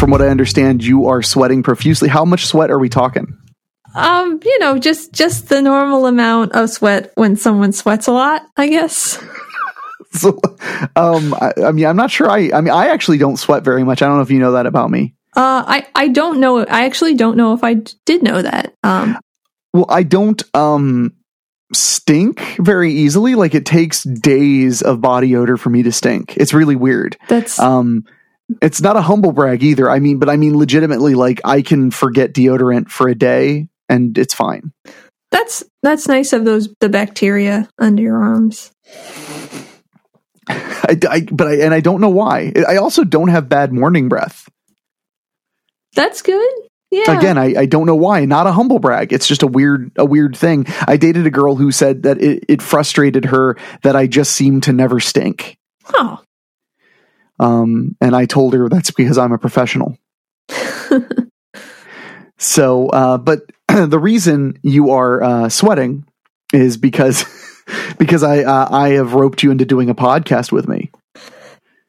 From what I understand, you are sweating profusely. How much sweat are we talking? Um, you know, just just the normal amount of sweat when someone sweats a lot, I guess. so, um, I, I, mean, I'm not sure. I, I mean, I actually don't sweat very much. I don't know if you know that about me. Uh, I, I don't know. I actually don't know if I did know that. Um, well, I don't, um, stink very easily. Like it takes days of body odor for me to stink. It's really weird. That's, um, it's not a humble brag either. I mean, but I mean, legitimately, like I can forget deodorant for a day and it's fine. That's, that's nice of those, the bacteria under your arms. I, I, but I, and I don't know why. I also don't have bad morning breath. That's good. Yeah. Again, I, I don't know why. Not a humble brag. It's just a weird a weird thing. I dated a girl who said that it, it frustrated her that I just seemed to never stink. Oh. Um, and I told her that's because I'm a professional. so, uh, but the reason you are uh, sweating is because because I uh, I have roped you into doing a podcast with me.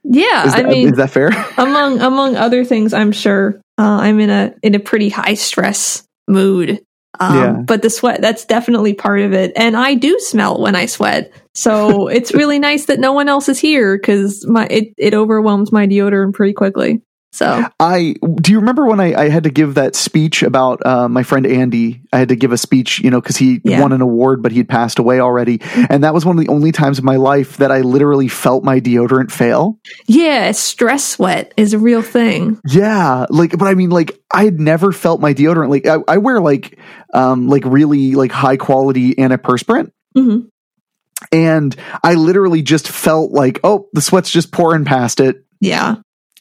Yeah, that, I mean, is that fair? among among other things, I'm sure uh, I'm in a in a pretty high stress mood. Um, yeah. But the sweat, that's definitely part of it. And I do smell when I sweat. So it's really nice that no one else is here because my it, it overwhelms my deodorant pretty quickly. So I do you remember when I, I had to give that speech about uh, my friend Andy? I had to give a speech, you know, because he yeah. won an award, but he had passed away already, and that was one of the only times in my life that I literally felt my deodorant fail. Yeah, stress sweat is a real thing. Yeah, like, but I mean, like, I had never felt my deodorant. Like, I, I wear like, um, like really like high quality antiperspirant. Mm-hmm. And I literally just felt like, oh, the sweat's just pouring past it. Yeah.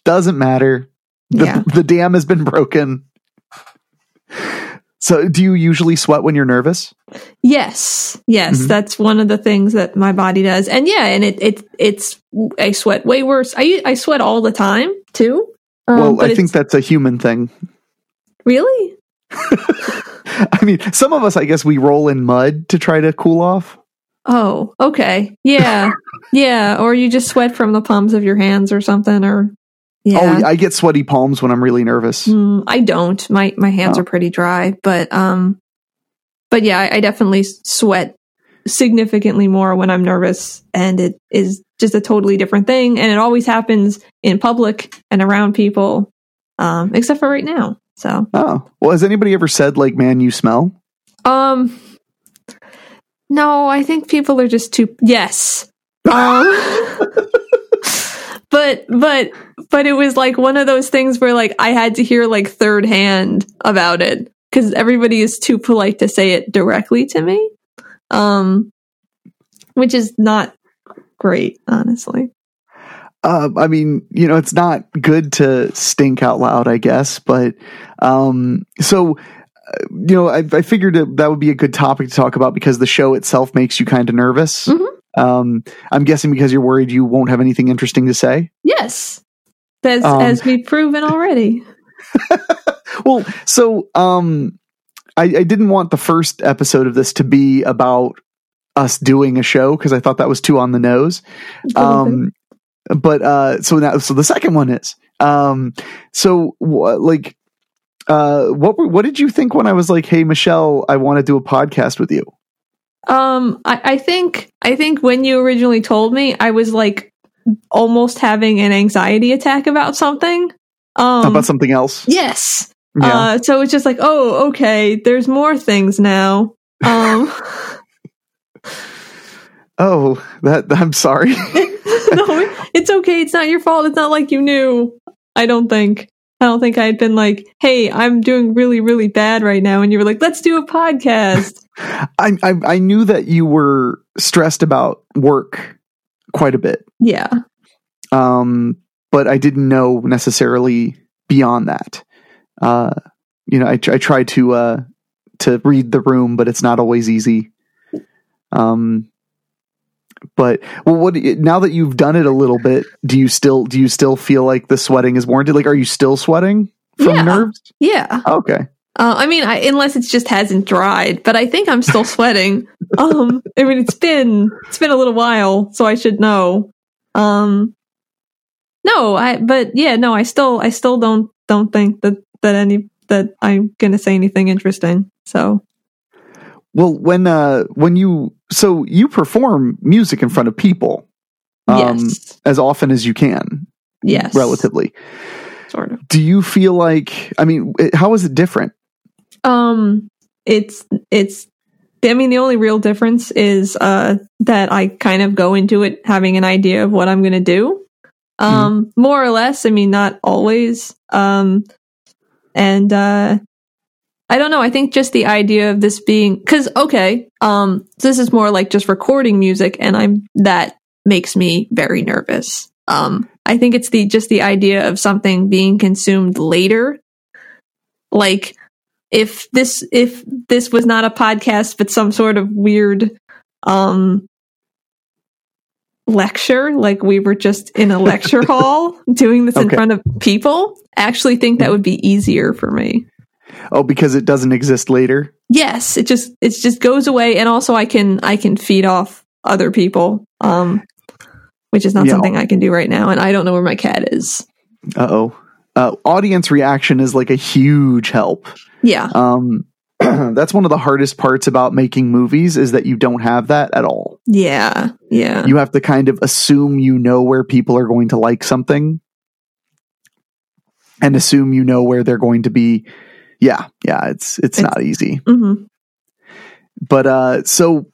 Doesn't matter. The, yeah. the dam has been broken. So, do you usually sweat when you're nervous? Yes, yes, mm-hmm. that's one of the things that my body does, and yeah, and it it it's I sweat way worse. I I sweat all the time too. Um, well, I think that's a human thing. Really? I mean, some of us, I guess, we roll in mud to try to cool off. Oh, okay, yeah, yeah, or you just sweat from the palms of your hands or something, or yeah. Oh, I get sweaty palms when I'm really nervous. Mm, I don't. My my hands oh. are pretty dry, but um, but yeah, I, I, definitely sweat significantly more when I'm nervous, and it is just a totally different thing. And it always happens in public and around people, um, except for right now. So. Oh well, has anybody ever said like, "Man, you smell"? Um. No, I think people are just too. Yes. Um. but but but it was like one of those things where like I had to hear like third hand about it because everybody is too polite to say it directly to me, um, which is not great, honestly. Uh, I mean, you know, it's not good to stink out loud, I guess, but um, so uh, you know, I, I figured that would be a good topic to talk about because the show itself makes you kind of nervous. Mm-hmm. Um, I'm guessing because you're worried you won't have anything interesting to say. Yes, as um, as we've proven already. well, so um, I, I didn't want the first episode of this to be about us doing a show because I thought that was too on the nose. Um, but uh, so now, so the second one is um, so wh- like uh, what what did you think when I was like, "Hey, Michelle, I want to do a podcast with you"? Um, I, I think I think when you originally told me, I was like almost having an anxiety attack about something. Um, about something else. Yes. Yeah. Uh, so it's just like, oh, okay. There's more things now. Um. oh, that I'm sorry. no, it's okay. It's not your fault. It's not like you knew. I don't think. I don't think I had been like, "Hey, I'm doing really, really bad right now," and you were like, "Let's do a podcast." I, I, I knew that you were stressed about work quite a bit. Yeah. Um, but I didn't know necessarily beyond that. Uh, you know, I, I try to uh, to read the room, but it's not always easy. Um, but well, what now that you've done it a little bit, do you still do you still feel like the sweating is warranted? Like, are you still sweating from Yeah. nerves? Yeah. Okay, Uh, I mean, I, unless it just hasn't dried, but I think I'm still sweating. um, I mean, it's been it's been a little while, so I should know. Um, no, I but yeah, no, I still I still don't don't think that that any that I'm gonna say anything interesting. So well, when uh, when you so you perform music in front of people, um, yes, as often as you can, yes, relatively. sort of. Do you feel like? I mean, how is it different? Um, it's it's. I mean, the only real difference is uh, that I kind of go into it having an idea of what I'm going to do, um, more or less. I mean, not always. Um, and uh, I don't know. I think just the idea of this being because okay, um, this is more like just recording music, and I'm that makes me very nervous. Um, I think it's the just the idea of something being consumed later, like if this if this was not a podcast but some sort of weird um lecture like we were just in a lecture hall doing this in front of people I actually think that would be easier for me Oh, because it doesn't exist later. yes it just it just goes away and also i can i can feed off other people um which is not Yeah. something i can do right now and i don't know where my cat is Uh oh. Uh, audience reaction is like a huge help. yeah Um, that's one of the hardest parts about making movies is that you don't have that at all. yeah yeah You have to kind of assume you know where people are going to like something and assume you know where they're going to be. Yeah, yeah, it's it's, It's- not easy. hmm But uh so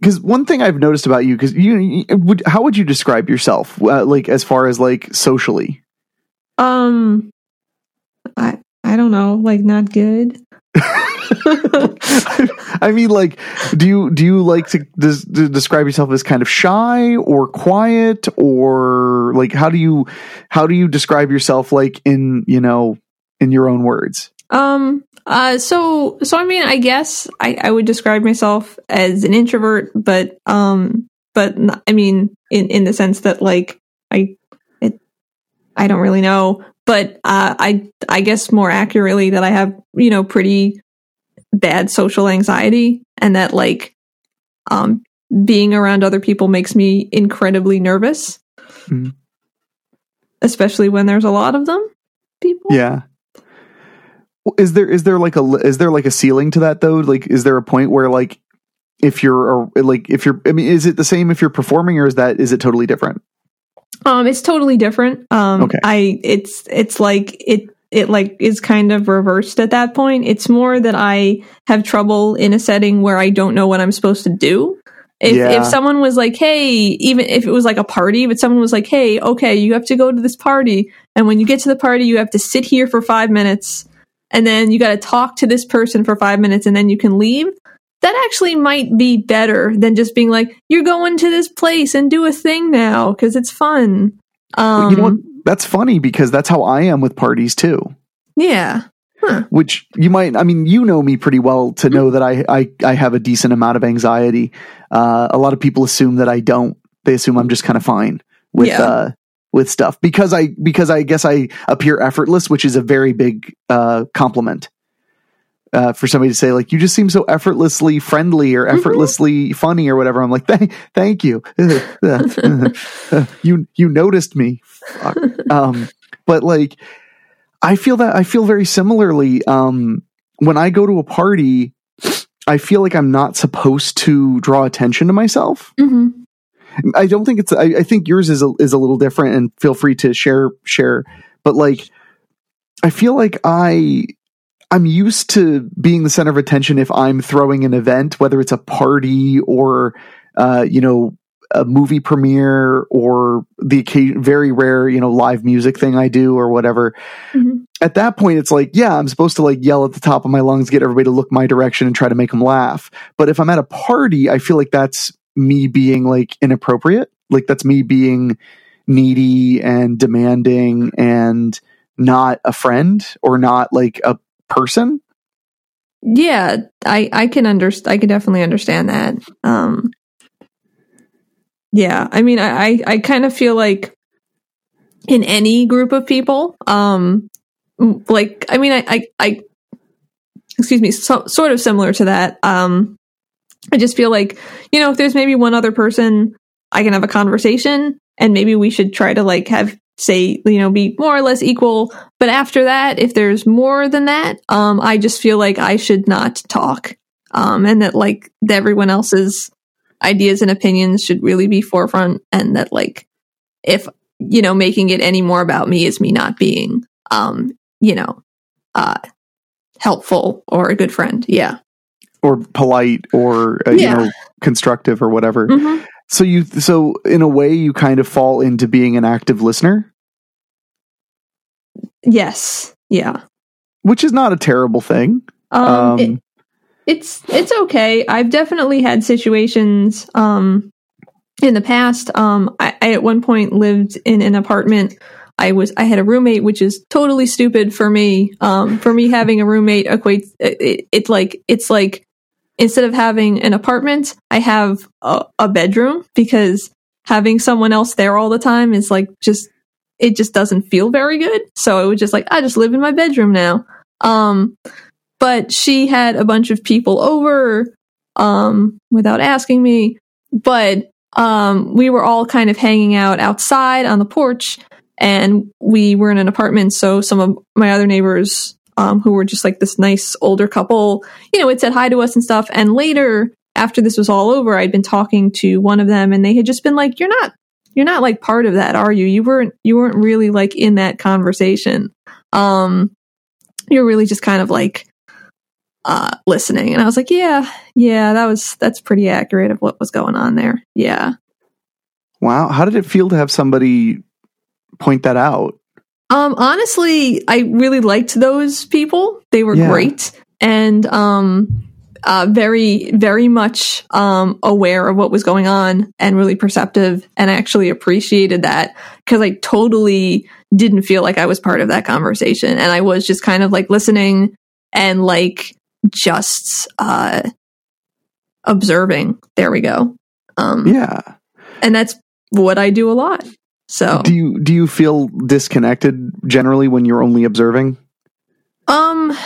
because one thing I've noticed about you, because you, you would, how would you describe yourself, uh, like as far as like socially? Um i i don't know like not good I mean, like, do you do you like to, des- to describe yourself as kind of shy or quiet, or like how do you how do you describe yourself like in you know in your own words? Um. Uh. So. So. I mean, I guess I, I would describe myself as an introvert, but um. But I mean, in in the sense that like I, I don't really know. But uh, I I guess more accurately that I have you know pretty bad social anxiety, and that like, um, being around other people makes me incredibly nervous, Mhm. especially when there's a lot of them. People. Yeah. Is there is there like a is there like a ceiling to that though? Like, is there a point where like if you're or like if you're I mean, is it the same if you're performing or is that is it totally different? Um, it's totally different. Um, Okay. I it's it's like it it like is kind of reversed at that point. It's more that I have trouble in a setting where I don't know what I'm supposed to do. If Yeah. if someone was like, "Hey," even if it was like a party, but someone was like, "Hey, okay, you have to go to this party, and when you get to the party, you have to sit here for five minutes, and then you got to talk to this person for five minutes, and then you can leave." That actually might be better than just being like, "You're going to this place and do a thing now because it's fun." Um, you know what? That's funny because that's how I am with parties too. Yeah. which you might i mean you know me pretty well to know that i i, I have a decent amount of anxiety uh, a lot of people assume that i don't they assume i'm just kind of fine with Yeah. uh with stuff because i because i guess i appear effortless which is a very big uh compliment uh, for somebody to say like you just seem so effortlessly friendly or effortlessly funny or whatever i'm like thank thank you you you noticed me um but like I feel that I feel very similarly. Um, when I go to a party, I feel like I'm not supposed to draw attention to myself. hmm I don't think it's. I, I think yours is a, is a little different, and feel free to share share. But like, I feel like I I'm used to being the center of attention if I'm throwing an event, whether it's a party or uh, you know a movie premiere or the occasion, very rare you know live music thing I do or whatever. Mhm. at that point it's like yeah i'm supposed to like yell at the top of my lungs get everybody to look my direction and try to make them laugh. But if i'm at a party i feel like that's me being like inappropriate. Like that's me being needy and demanding and not a friend or not like a person. Yeah, I I can understand. I can definitely understand that. Um, yeah, I mean, I I, I kind of feel like in any group of people, um, like I mean, I I, I excuse me, so, sort of similar to that. Um, I just feel like you know, if there's maybe one other person, I can have a conversation, and maybe we should try to like have say you know be more or less equal. But after that if there's more than that um i just feel like i should not talk. Um and that like everyone else's ideas and opinions should really be forefront and that like if you know making it any more about me is me not being um you know uh helpful or a good friend. Yeah. Or polite or uh, yeah. you know constructive or whatever. Mm-hmm. So you so in a way you kind of fall into being an active listener? Yes. Yeah. Which is not a terrible thing. Um, um it, it's it's okay. I've definitely had situations um in the past. Um I, I at one point lived in an apartment I was I had a roommate, which is totally stupid for me. Um, for me, having a roommate equates it, it, it's like it's like instead of having an apartment, I have a, a bedroom because having someone else there all the time is like just it just doesn't feel very good. So it was just like I just live in my bedroom now. Um, but she had a bunch of people over um, without asking me. But um, we were all kind of hanging out outside on the porch, and we were in an apartment. So some of my other neighbors um, who were just like this nice older couple, you know, it said hi to us and stuff. And later, after this was all over, I'd been talking to one of them and they had just been like, you're not, you're not like part of that, are you? You weren't, you weren't really like in that conversation. Um, you're really just kind of like, uh, listening. And I was like, yeah, yeah, that was, that's pretty accurate of what was going on there. Yeah. Wow. How did it feel to have somebody point that out? Um, honestly, I really liked those people. They were yeah. great and um, uh, very, very much um, aware of what was going on and really perceptive. And I actually appreciated that because I totally didn't feel like I was part of that conversation. And I was just kind of like listening and like just uh, observing. There we go. Um, yeah. And that's what I do a lot. So do you do you feel disconnected generally when you're only observing? Um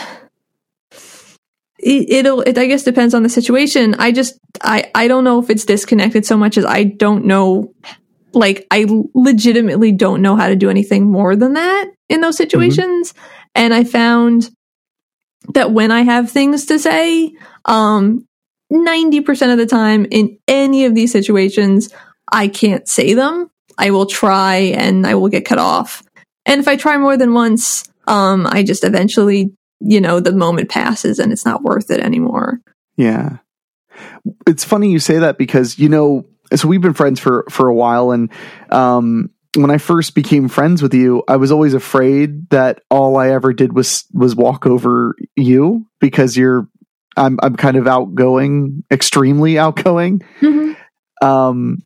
it, will it I guess depends on the situation. I just I I don't know if it's disconnected so much as I don't know like I legitimately don't know how to do anything more than that in those mm-hmm. situations. Mm-hmm. And I found that when I have things to say, um 90% of the time in any of these situations, I can't say them I will try and I will get cut off. And if I try more than once, um, I just eventually, you know, the moment passes and it's not worth it anymore. Yeah. It's funny you say that because, you know, so we've been friends for, for a while and, um, when I first became friends with you, I was always afraid that all I ever did was was walk over you because you're I'm I'm kind of outgoing, extremely outgoing. Mm-hmm. Um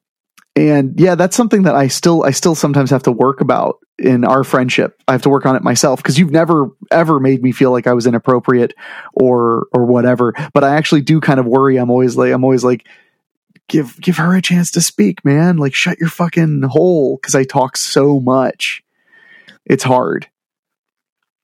and yeah that's something that i still i still sometimes have to work about in our friendship. I have to work on it myself because you've never ever made me feel like i was inappropriate or or whatever. But i actually do kind of worry. I'm always like i'm always like give give her a chance to speak man. Like shut your fucking hole. Because i talk so much. It's hard.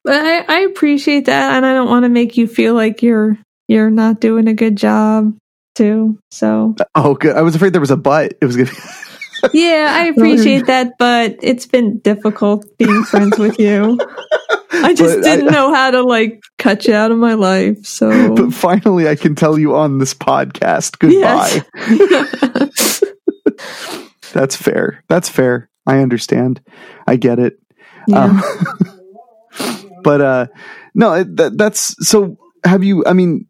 I, I appreciate that and i don't want to make you feel like you're you're not doing a good job too. So oh, good. I was afraid there was a but. It was good. yeah, I appreciate that, but it's been difficult being friends with you. I just but didn't I, know how to like cut you out of my life. So, but finally, I can tell you on this podcast. Goodbye. Yes. That's fair. That's fair. I understand. I get it. Yeah. Um, but uh, no, that, that's so. Have you? I mean,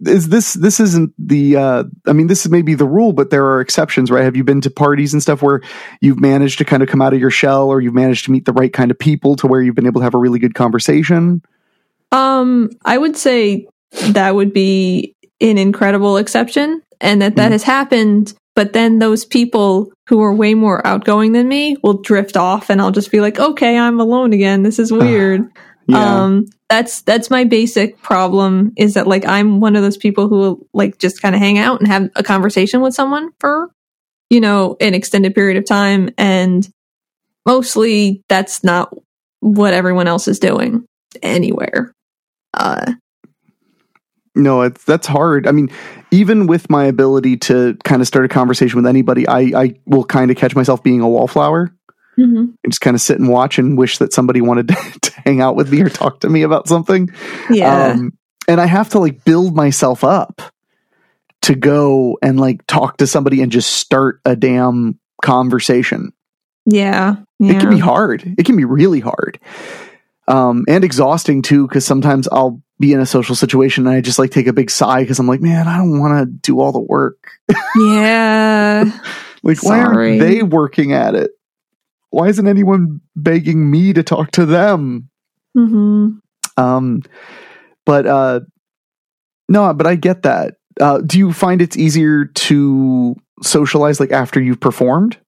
is this this isn't the uh, I mean this is maybe the rule, but there are exceptions, right? Have you been to parties and stuff where you've managed to kind of come out of your shell, or you've managed to meet the right kind of people to where you've been able to have a really good conversation? Um, I would say that would be an incredible exception, and that that mm. has happened but then those people who are way more outgoing than me will drift off and I'll just be like, okay, I'm alone again. This is weird. Yeah. Um, that's, that's my basic problem is that like I'm one of those people who will like just kind of hang out and have a conversation with someone for, you know, an extended period of time. And mostly that's not what everyone else is doing anywhere. Uh, no, it's that's hard. I mean, even with my ability to kind of start a conversation with anybody, I I will kind of catch myself being a wallflower. Mm-hmm. And just kind of sit and watch and wish that somebody wanted to, to hang out with me or talk to me about something. Yeah. Um, and I have to like build myself up to go and like talk to somebody and just start a damn conversation. Yeah. yeah. It can be hard. It can be really hard. Um, and exhausting too, because sometimes I'll be in a social situation and I just like take a big sigh because I'm like, man, I don't want to do all the work. Yeah. like, Sorry. why aren't they working at it? Why isn't anyone begging me to talk to them? Mm-hmm. Um, but uh, no, but I get that. Uh, do you find it's easier to socialize like after you've performed?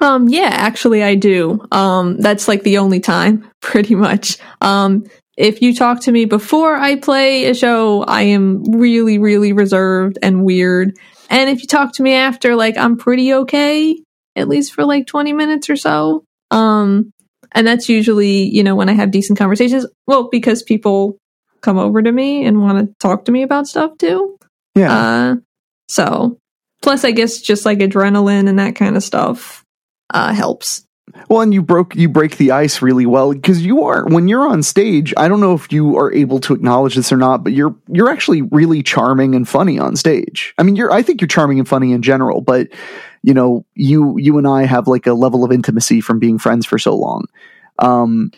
Um, yeah, actually I do. Um, that's like the only time, pretty much. Um, if you talk to me before I play a show, I am really, really reserved and weird. And if you talk to me after, like, I'm pretty okay, at least for like 20 minutes or so. Um, and that's usually, you know, when I have decent conversations. Well, because people come over to me and want to talk to me about stuff too. Yeah. Uh, so, plus, I guess just like adrenaline and that kind of stuff uh, helps. Well, and you broke you break the ice really well because you are when you're on stage. I don't know if you are able to acknowledge this or not, but you're you're actually really charming and funny on stage. I mean, you're I think you're charming and funny in general, but you know, you you and I have like a level of intimacy from being friends for so long. Um,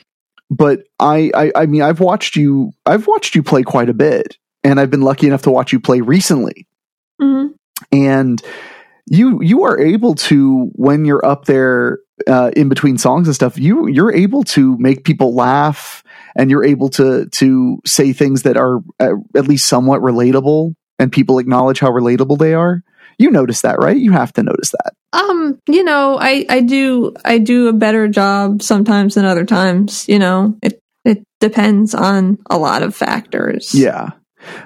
but I, I I mean, I've watched you I've watched you play quite a bit, and I've been lucky enough to watch you play recently, mm-hmm. and you you are able to when you're up there uh, in between songs and stuff, you you're able to make people laugh, and you're able to to say things that are uh, at least somewhat relatable, and people acknowledge how relatable they are. You notice that, right? You have to notice that. Um, you know, I I do I do a better job sometimes than other times. You know, it it depends on a lot of factors. Yeah,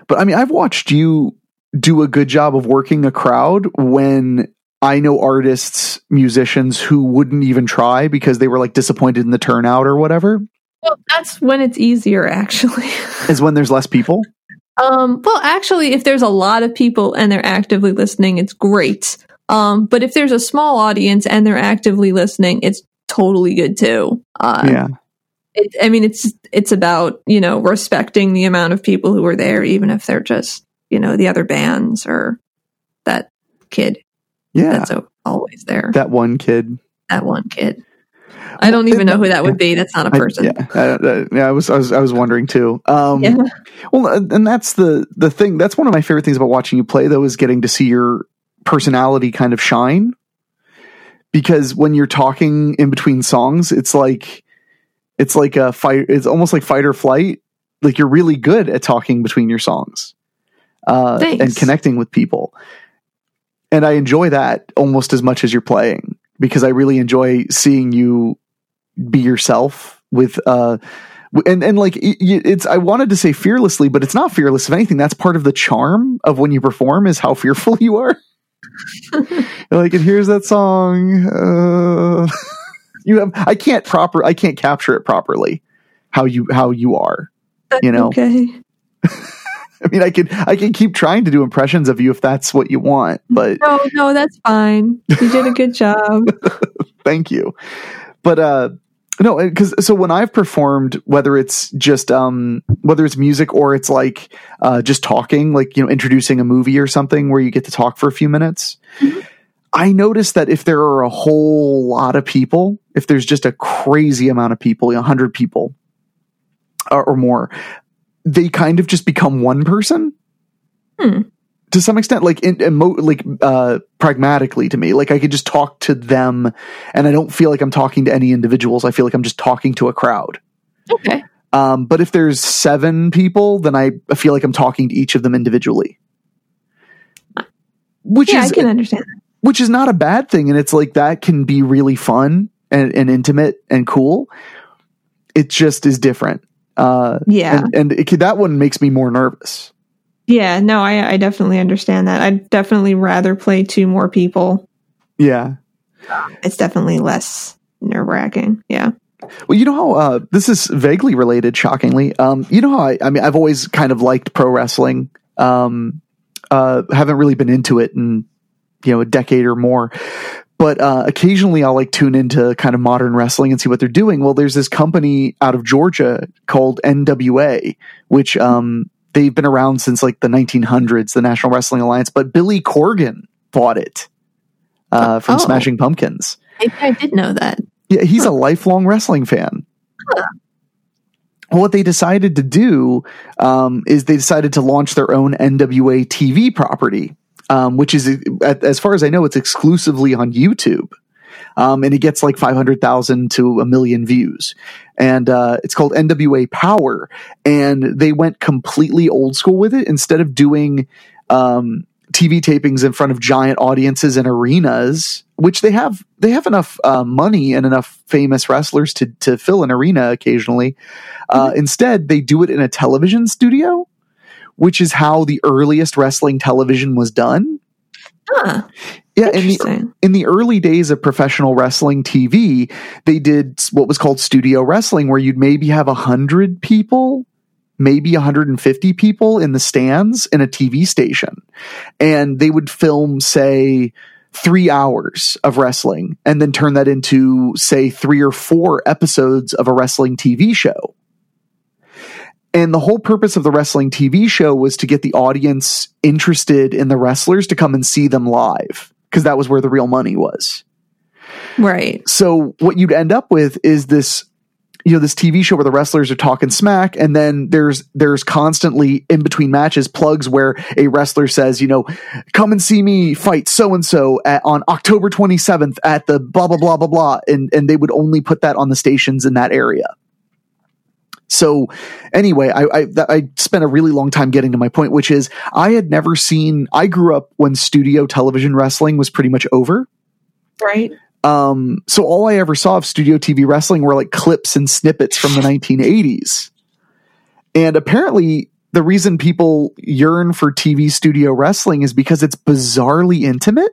but I mean, I've watched you do a good job of working a crowd when I know artists, musicians who wouldn't even try because they were like disappointed in the turnout or whatever. Well, that's when it's easier, actually. Is when there's less people? Um, well, actually, if there's a lot of people and they're actively listening, it's great. Um, but if there's a small audience and they're actively listening, it's totally good too. Uh, yeah. It, I mean, it's it's about you know respecting the amount of people who are there, even if they're just you know the other bands or that kid yeah. That's always there. That one kid. That one kid. I don't even know who that would be. That's not a person. I, yeah, uh, yeah. I was, I was, I was wondering too. Um, yeah. Well, and that's the the thing. That's one of my favorite things about watching you play, though, is getting to see your personality kind of shine. Because when you're talking in between songs, it's like it's like a fight. It's almost like fight or flight. Like you're really good at talking between your songs uh, and connecting with people and I enjoy that almost as much as you're playing because I really enjoy seeing you be yourself with uh and and like it's I wanted to say fearlessly but it's not fearless. If anything that's part of the charm of when you perform is how fearful you are. Like and here's that song uh, you have I can't proper I can't capture it properly how you how you are you know? okay I mean, I could I can keep trying to do impressions of you if that's what you want, but no, no, that's fine. You did a good job. Thank you. But uh, no, because so when I've performed, whether it's just um, whether it's music or it's like uh, just talking, like you know, introducing a movie or something where you get to talk for a few minutes. Mm-hmm. I notice that if there are a whole lot of people, if there's just a crazy amount of people, a hundred people or, or more, they kind of just become one person hmm. to some extent like in, emo- like uh pragmatically to me like i could just talk to them and i don't feel like i'm talking to any individuals i feel like i'm just talking to a crowd okay um but if there's seven people then i feel like i'm talking to each of them individually which yeah, is I can understand. which is not a bad thing. And it's like that can be really fun and, and intimate and cool. It just is different. Uh, yeah. And, and it, that one makes me more nervous. Yeah. No, I, I definitely understand that. I'd definitely rather play two more people. Yeah. It's definitely less nerve wracking. Yeah. Well, you know how uh, this is vaguely related, shockingly. Um, you know how I, I mean, I've always kind of liked pro wrestling. Um, uh, haven't really been into it in you know a decade or more, but uh, occasionally I'll like tune into kind of modern wrestling and see what they're doing. Well, there's this company out of Georgia called NWA, which um, they've been around since like the 1900s, the National Wrestling Alliance. But Billy Corgan bought it uh, from oh. Smashing Pumpkins. Maybe I did know that. Yeah, he's huh. a lifelong wrestling fan. Huh. What they decided to do um, is they decided to launch their own NWA TV property, um, which is, as far as I know, it's exclusively on YouTube. Um, and it gets like 500,000 to a million views. And uh, it's called NWA Power. And they went completely old school with it. Instead of doing um, TV tapings in front of giant audiences and arenas, which they have they have enough uh, money and enough famous wrestlers to to fill an arena occasionally. Uh, mm-hmm. Instead, they do it in a television studio, which is how the earliest wrestling television was done. Huh. Yeah, in the, in the early days of professional wrestling TV, they did what was called studio wrestling, where you'd maybe have a hundred people maybe 150 people in the stands in a TV station. And they would film, say, three hours of wrestling and then turn that into, say, three or four episodes of a wrestling TV show. And the whole purpose of the wrestling TV show was to get the audience interested in the wrestlers to come and see them live because that was where the real money was. Right. So what you'd end up with is this you know this TV show where the wrestlers are talking smack, and then there's there's constantly in between matches plugs where a wrestler says, you know, come and see me fight so and so on October 27th at the blah blah blah blah blah, and and they would only put that on the stations in that area. So anyway, I, I, I spent a really long time getting to my point, which is I had never seen. I grew up when studio television wrestling was pretty much over. Right. Um, so all I ever saw of studio TV wrestling were like clips and snippets from the 1980s. And apparently, the reason people yearn for TV studio wrestling is because it's bizarrely intimate.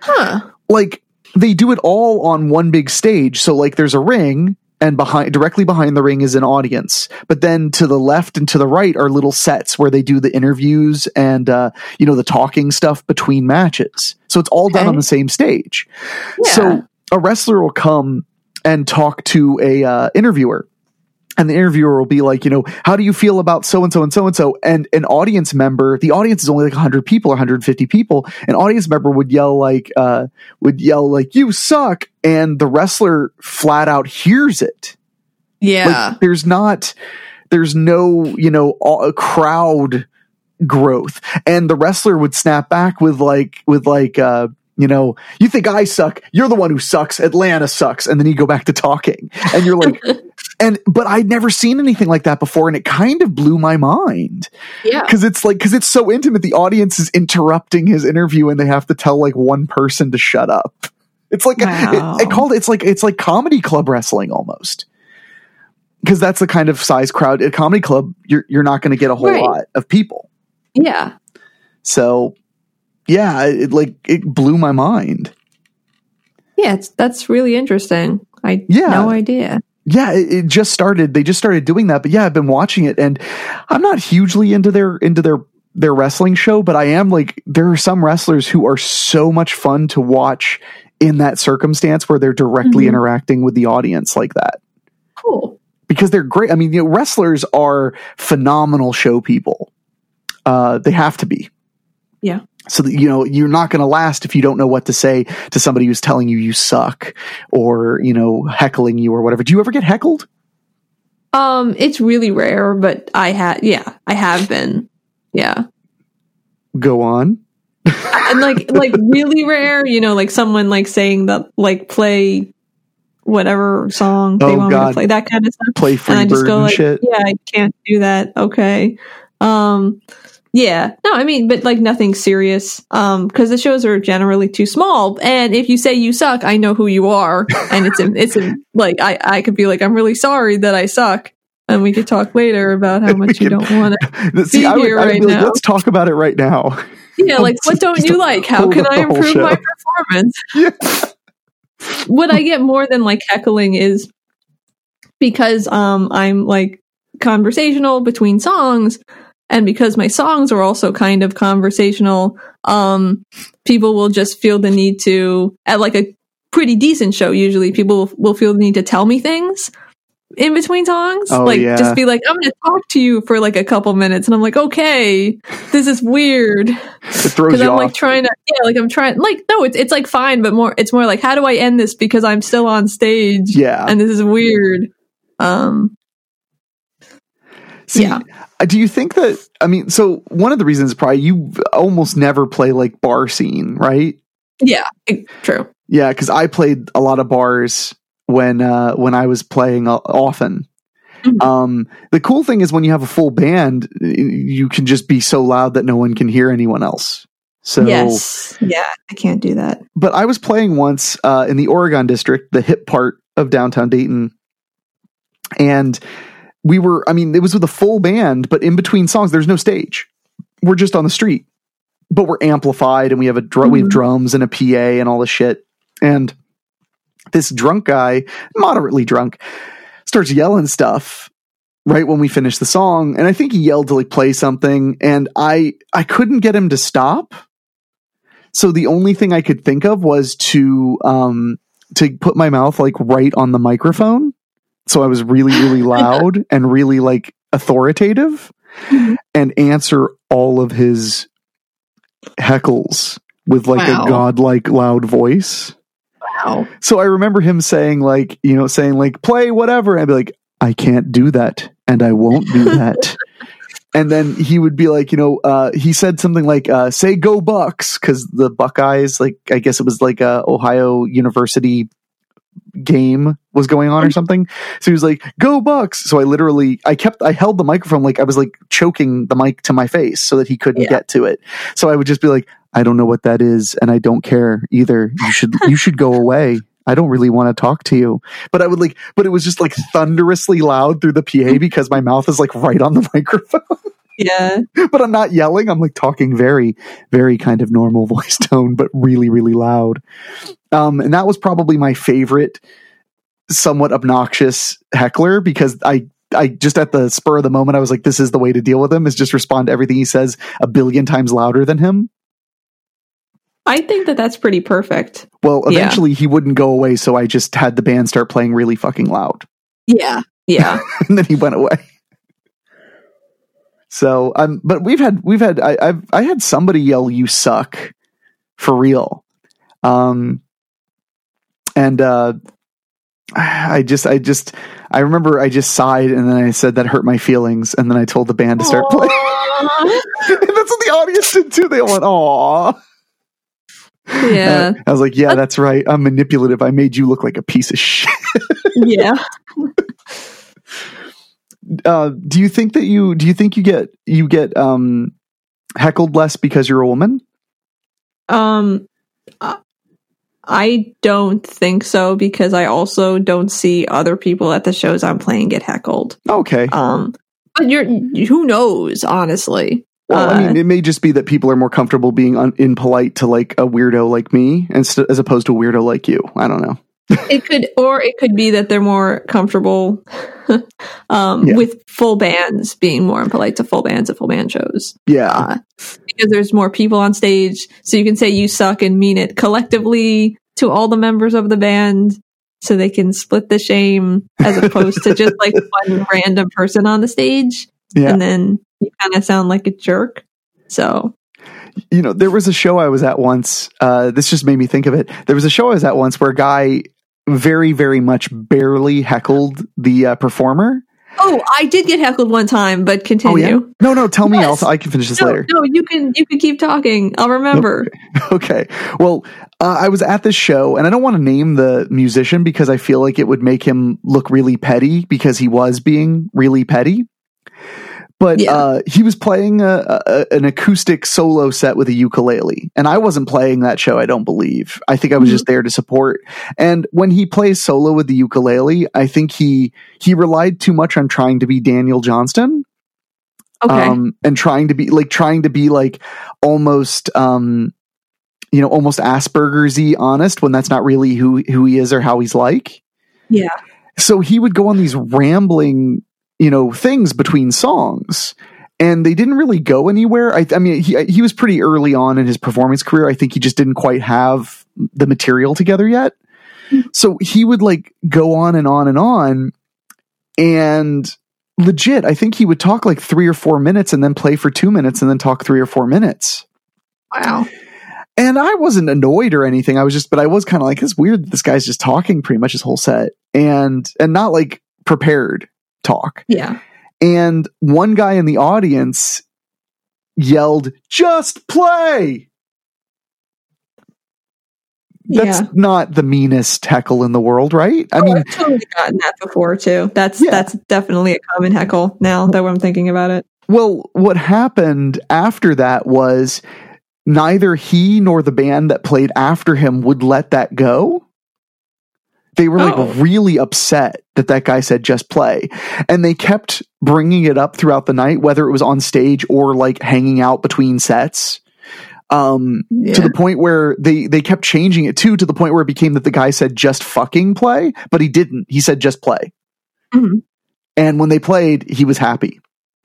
Huh. Like, they do it all on one big stage. So, like, there's a ring, and behind directly behind the ring is an audience but then to the left and to the right are little sets where they do the interviews and uh, you know the talking stuff between matches so it's all okay. done on the same stage yeah. so a wrestler will come and talk to a uh, interviewer and the interviewer will be like, you know, how do you feel about so and so and so and so? And an audience member, the audience is only like 100 people or 150 people. An audience member would yell like, uh, would yell like, you suck. And the wrestler flat out hears it. Yeah. Like, there's not, there's no, you know, a crowd growth. And the wrestler would snap back with like, with like, uh, you know, you think I suck. You're the one who sucks. Atlanta sucks. And then you go back to talking and you're like, and, but I'd never seen anything like that before. And it kind of blew my mind. Yeah. Cause it's like, cause it's so intimate. The audience is interrupting his interview and they have to tell like one person to shut up. It's like, wow. it, I called it, it's like, it's like comedy club wrestling almost. Cause that's the kind of size crowd at comedy club. You're, you're not going to get a whole right. lot of people. Yeah. So yeah, it like it blew my mind. Yeah, it's that's really interesting. I yeah. no idea. Yeah, it, it, just started. They just started doing that, but yeah, I've been watching it, and I'm not hugely into their into their their wrestling show, but I am like there are some wrestlers who are so much fun to watch in that circumstance where they're directly mm-hmm. interacting with the audience like that. Cool. Because they're great. I mean, you know, wrestlers are phenomenal show people. Uh, they have to be. Yeah so that you know you're not going to last if you don't know what to say to somebody who's telling you you suck or you know heckling you or whatever. Do you ever get heckled? Um it's really rare but i had yeah i have been. Yeah. Go on. And like like really rare you know like someone like saying that like play whatever song they oh, want God. me to play that kind of stuff. Play free and I just go like shit. yeah i can't do that. Okay. Um Yeah. No, I mean, but like nothing serious. Um, because the shows are generally too small. And if you say you suck, I know who you are. And it's a, it's a, like I I could be like I'm really sorry that I suck. And we could talk later about how much you don't want to See, be I would, here I would right be like, now. let's talk about it right now. Yeah, like what don't you like? How can I improve my performance? Yeah. what I get more than like heckling is because um I'm like conversational between songs and because my songs are also kind of conversational um people will just feel the need to at like a pretty decent show usually people will, will feel the need to tell me things in between songs Oh, like yeah. just be like i'm gonna talk to you for like a couple minutes and i'm like okay this is weird because I'm off. like trying to yeah, like I'm trying like no, it's it's like fine, but more it's more like how do I end this because I'm still on stage yeah. and this is weird. Um See, yeah. uh, do you think that? I mean, so one of the reasons probably you almost never play like bar scene, right? yeah, true. Yeah, because I played a lot of bars when uh, when I was playing o- often. Mhm. Um, the cool thing is when you have a full band, you can just be so loud that no one can hear anyone else. So, yes. Yeah, I can't do that. but I was playing once uh, in the Oregon district, the hip part of downtown Dayton, and we were. I mean, it was with a full band, but in between songs, there's no stage. We're just on the street, but we're amplified, and we have a drum. We have Mhm. drums and a PA and all this shit. And this drunk guy, moderately drunk, starts yelling stuff right when we finish the song and i think he yelled to like play something and i i couldn't get him to stop so the only thing i could think of was to um to put my mouth like right on the microphone so i was really really loud and really like authoritative Mhm. and answer all of his heckles with like Wow. a godlike loud voice Wow. so I remember him saying like, you know, saying like, play whatever. And I'd be like, I can't do that. And I won't do that. and then he would be like, you know, uh, he said something like, uh, say go Bucks. Cause the Buckeyes, like, I guess it was like a Ohio University game was going on or something. So he was like, go Bucks. So I literally, I kept, I held the microphone like I was like choking the mic to my face so that he couldn't Yeah. get to it. So I would just be like, I don't know what that is, and I don't care either. You should you should go away. I don't really want to talk to you. But I would like, but it was just like thunderously loud through the PA because my mouth is like right on the microphone. Yeah. but I'm not yelling. I'm like talking very, very kind of normal voice tone, but really, really loud. Um, and that was probably my favorite, somewhat obnoxious heckler because I I just at the spur of the moment I was like, this is the way to deal with him is just respond to everything he says a billion times louder than him. I think that that's pretty perfect. Well, Yeah. eventually he wouldn't go away, so I just had the band start playing really fucking loud, Yeah. Yeah. and then he went away. So, um, but we've had we've had I, I've I had somebody yell "you suck" for real, um, and uh, I just I just I remember I just sighed and then I said that hurt my feelings, and then I told the band to start playing. And that's what the audience did too. They went, "Aw." yeah. I was like, "Yeah, that's right. I'm manipulative. I made you look like a piece of shit." Yeah. uh, do you think that you do you think you get you get um heckled less because you're a woman? Um, uh, I don't think so because I also don't see other people at the shows I'm playing get heckled. Okay. Um, but you're who knows, honestly. well, I uh, mean, it may just be that people are more comfortable being un- impolite to like a weirdo like me, inst- as opposed to a weirdo like you. I don't know. It could, or it could be that they're more comfortable um, Yeah. with full bands being more impolite to full bands at full band shows Yeah, uh, because there's more people on stage, so you can say you suck and mean it collectively to all the members of the band, so they can split the shame as opposed to just like one random person on the stage, yeah. and then you kind of sound like a jerk. So you know, there was a show I was at once. Uh, this just made me think of it. There was a show I was at once where a guy very, very much barely heckled the uh, performer. Oh, I did get heckled one time, but Oh continue. yeah. No, no. Tell me. Yes. I can finish this No, later. no, you can you can keep talking. I'll remember. Okay. Well, uh, I was at this show, and I don't want to name the musician because I feel like it would make him look really petty because he was being really petty. But yeah. uh, he was playing a, a, an acoustic solo set with a ukulele, and I wasn't playing that show. I don't believe. I think I was mm-hmm. just there to support. And when he plays solo with the ukulele, I think he he relied too much on trying to be Daniel Johnston. Okay. Um, and trying to be like trying to be like almost um you know almost Asperger's y honest when that's not really who who he is or how he's like. Yeah. So he would go on these rambling you know things between songs and they didn't really go anywhere. I, I, mean, he he was pretty early on in his performance career. I think he just didn't quite have the material together yet. Mm-hmm. So he would like go on and on and on, and legit, I think he would talk like three or four minutes and then play for two minutes and then talk three or four minutes. Wow. And I wasn't annoyed or anything. I was just, but I was kind of like, it's weird that this guy's just talking pretty much his whole set and and not like prepared talk. Yeah. And one guy in the audience yelled, just play. That's yeah. not the meanest heckle in the world, right? I oh, mean, I've totally gotten that before too. That's yeah. that's definitely a common heckle now that I'm thinking about it. Well, what happened after that was neither he nor the band that played after him would let that go. They were like oh. really upset that that guy said just play. And they kept bringing it up throughout the night, whether it was on stage or like hanging out between sets. Um, yeah. to the point where they, they kept changing it too, to the point where it became that the guy said just fucking play, but he didn't. He said just play. Mm-hmm. And when they played, he was happy.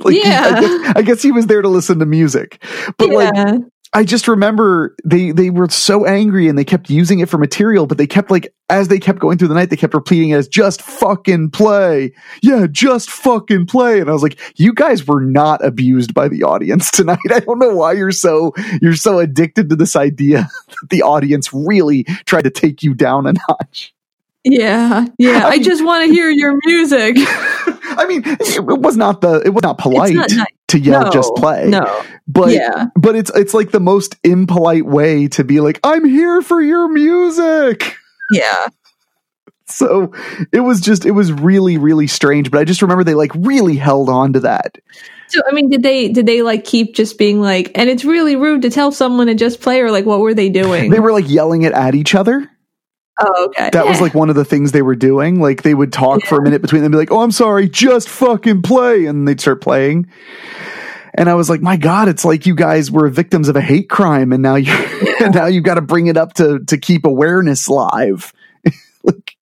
like, yeah. He, I, guess, I, guess, he was there to listen to music. But yeah. like, I just remember they they were so angry and they kept using it for material, but they kept like as they kept going through the night, they kept repeating it as just fucking play. Yeah, just fucking play. And I was like, you guys were not abused by the audience tonight. I don't know why you're so you're so addicted to this idea that the audience really tried to take you down a notch. Yeah, yeah. I, I just want to hear your music. I mean, it was not the it was not polite not nice. To yell no, just play. No. But yeah. but it's it's like the most impolite way to be like, I'm here for your music. Yeah. So it was just it was really, really strange. But I just remember they like really held on to that. So I mean, did they did they like keep just being like, and it's really rude to tell someone to just play, or like what were they doing? They were like yelling it at each other. Oh, okay. That yeah. was like one of the things they were doing. Like they would talk yeah. for a minute between them, be like, "Oh, I'm sorry, just fucking play," and they'd start playing. And I was like, "My God, it's like you guys were victims of a hate crime, and now you yeah. now you've got to bring it up to to keep awareness live." like,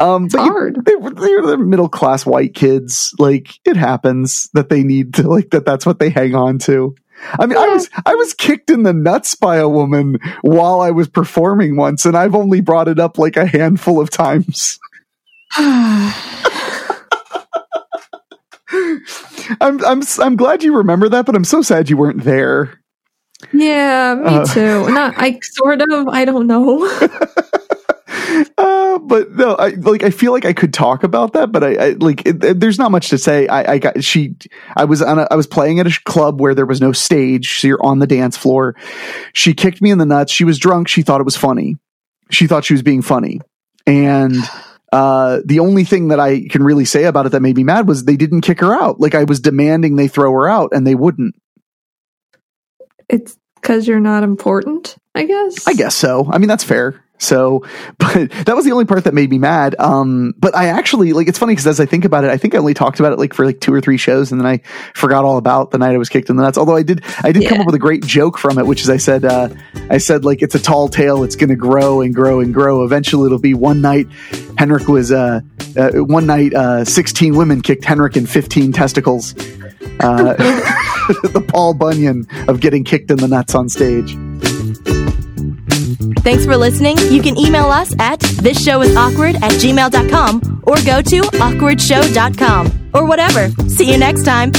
um, it's hard. You, they were they're middle class white kids. Like it happens that they need to like that. That's what they hang on to. I mean, I was I was kicked in the nuts by a woman while I was performing once, and I've only brought it up like a handful of times. I'm I'm I'm glad you remember that, but I'm so sad you weren't there. Yeah, me uh, too. Not I sort of. I don't know. uh, but no, I like. I feel like I could talk about that, but I, I like. It, it, there's not much to say. I, I got she. I was on. A, I was playing at a club where there was no stage, so you're on the dance floor. She kicked me in the nuts. She was drunk. She thought it was funny. She thought she was being funny, and. Uh, the only thing that I can really say about it that made me mad was they didn't kick her out. Like I was demanding they throw her out and they wouldn't. It's because you're not important, I guess. I guess so. I mean, that's fair. So, but that was the only part that made me mad. Um, but I actually like it's funny because as I think about it, I think I only talked about it like for like two or three shows, and then I forgot all about the night I was kicked in the nuts. Although I did, I did yeah. come up with a great joke from it, which is I said, uh, I said like it's a tall tale, it's going to grow and grow and grow. Eventually, it'll be one night. Henrik was uh, uh one night, uh, sixteen women kicked Henrik in fifteen testicles. Uh, the Paul Bunyan of getting kicked in the nuts on stage. Thanks for listening. You can email us at thisshowis awkward at gmail.com or go to awkwardshow.com or whatever. See you next time.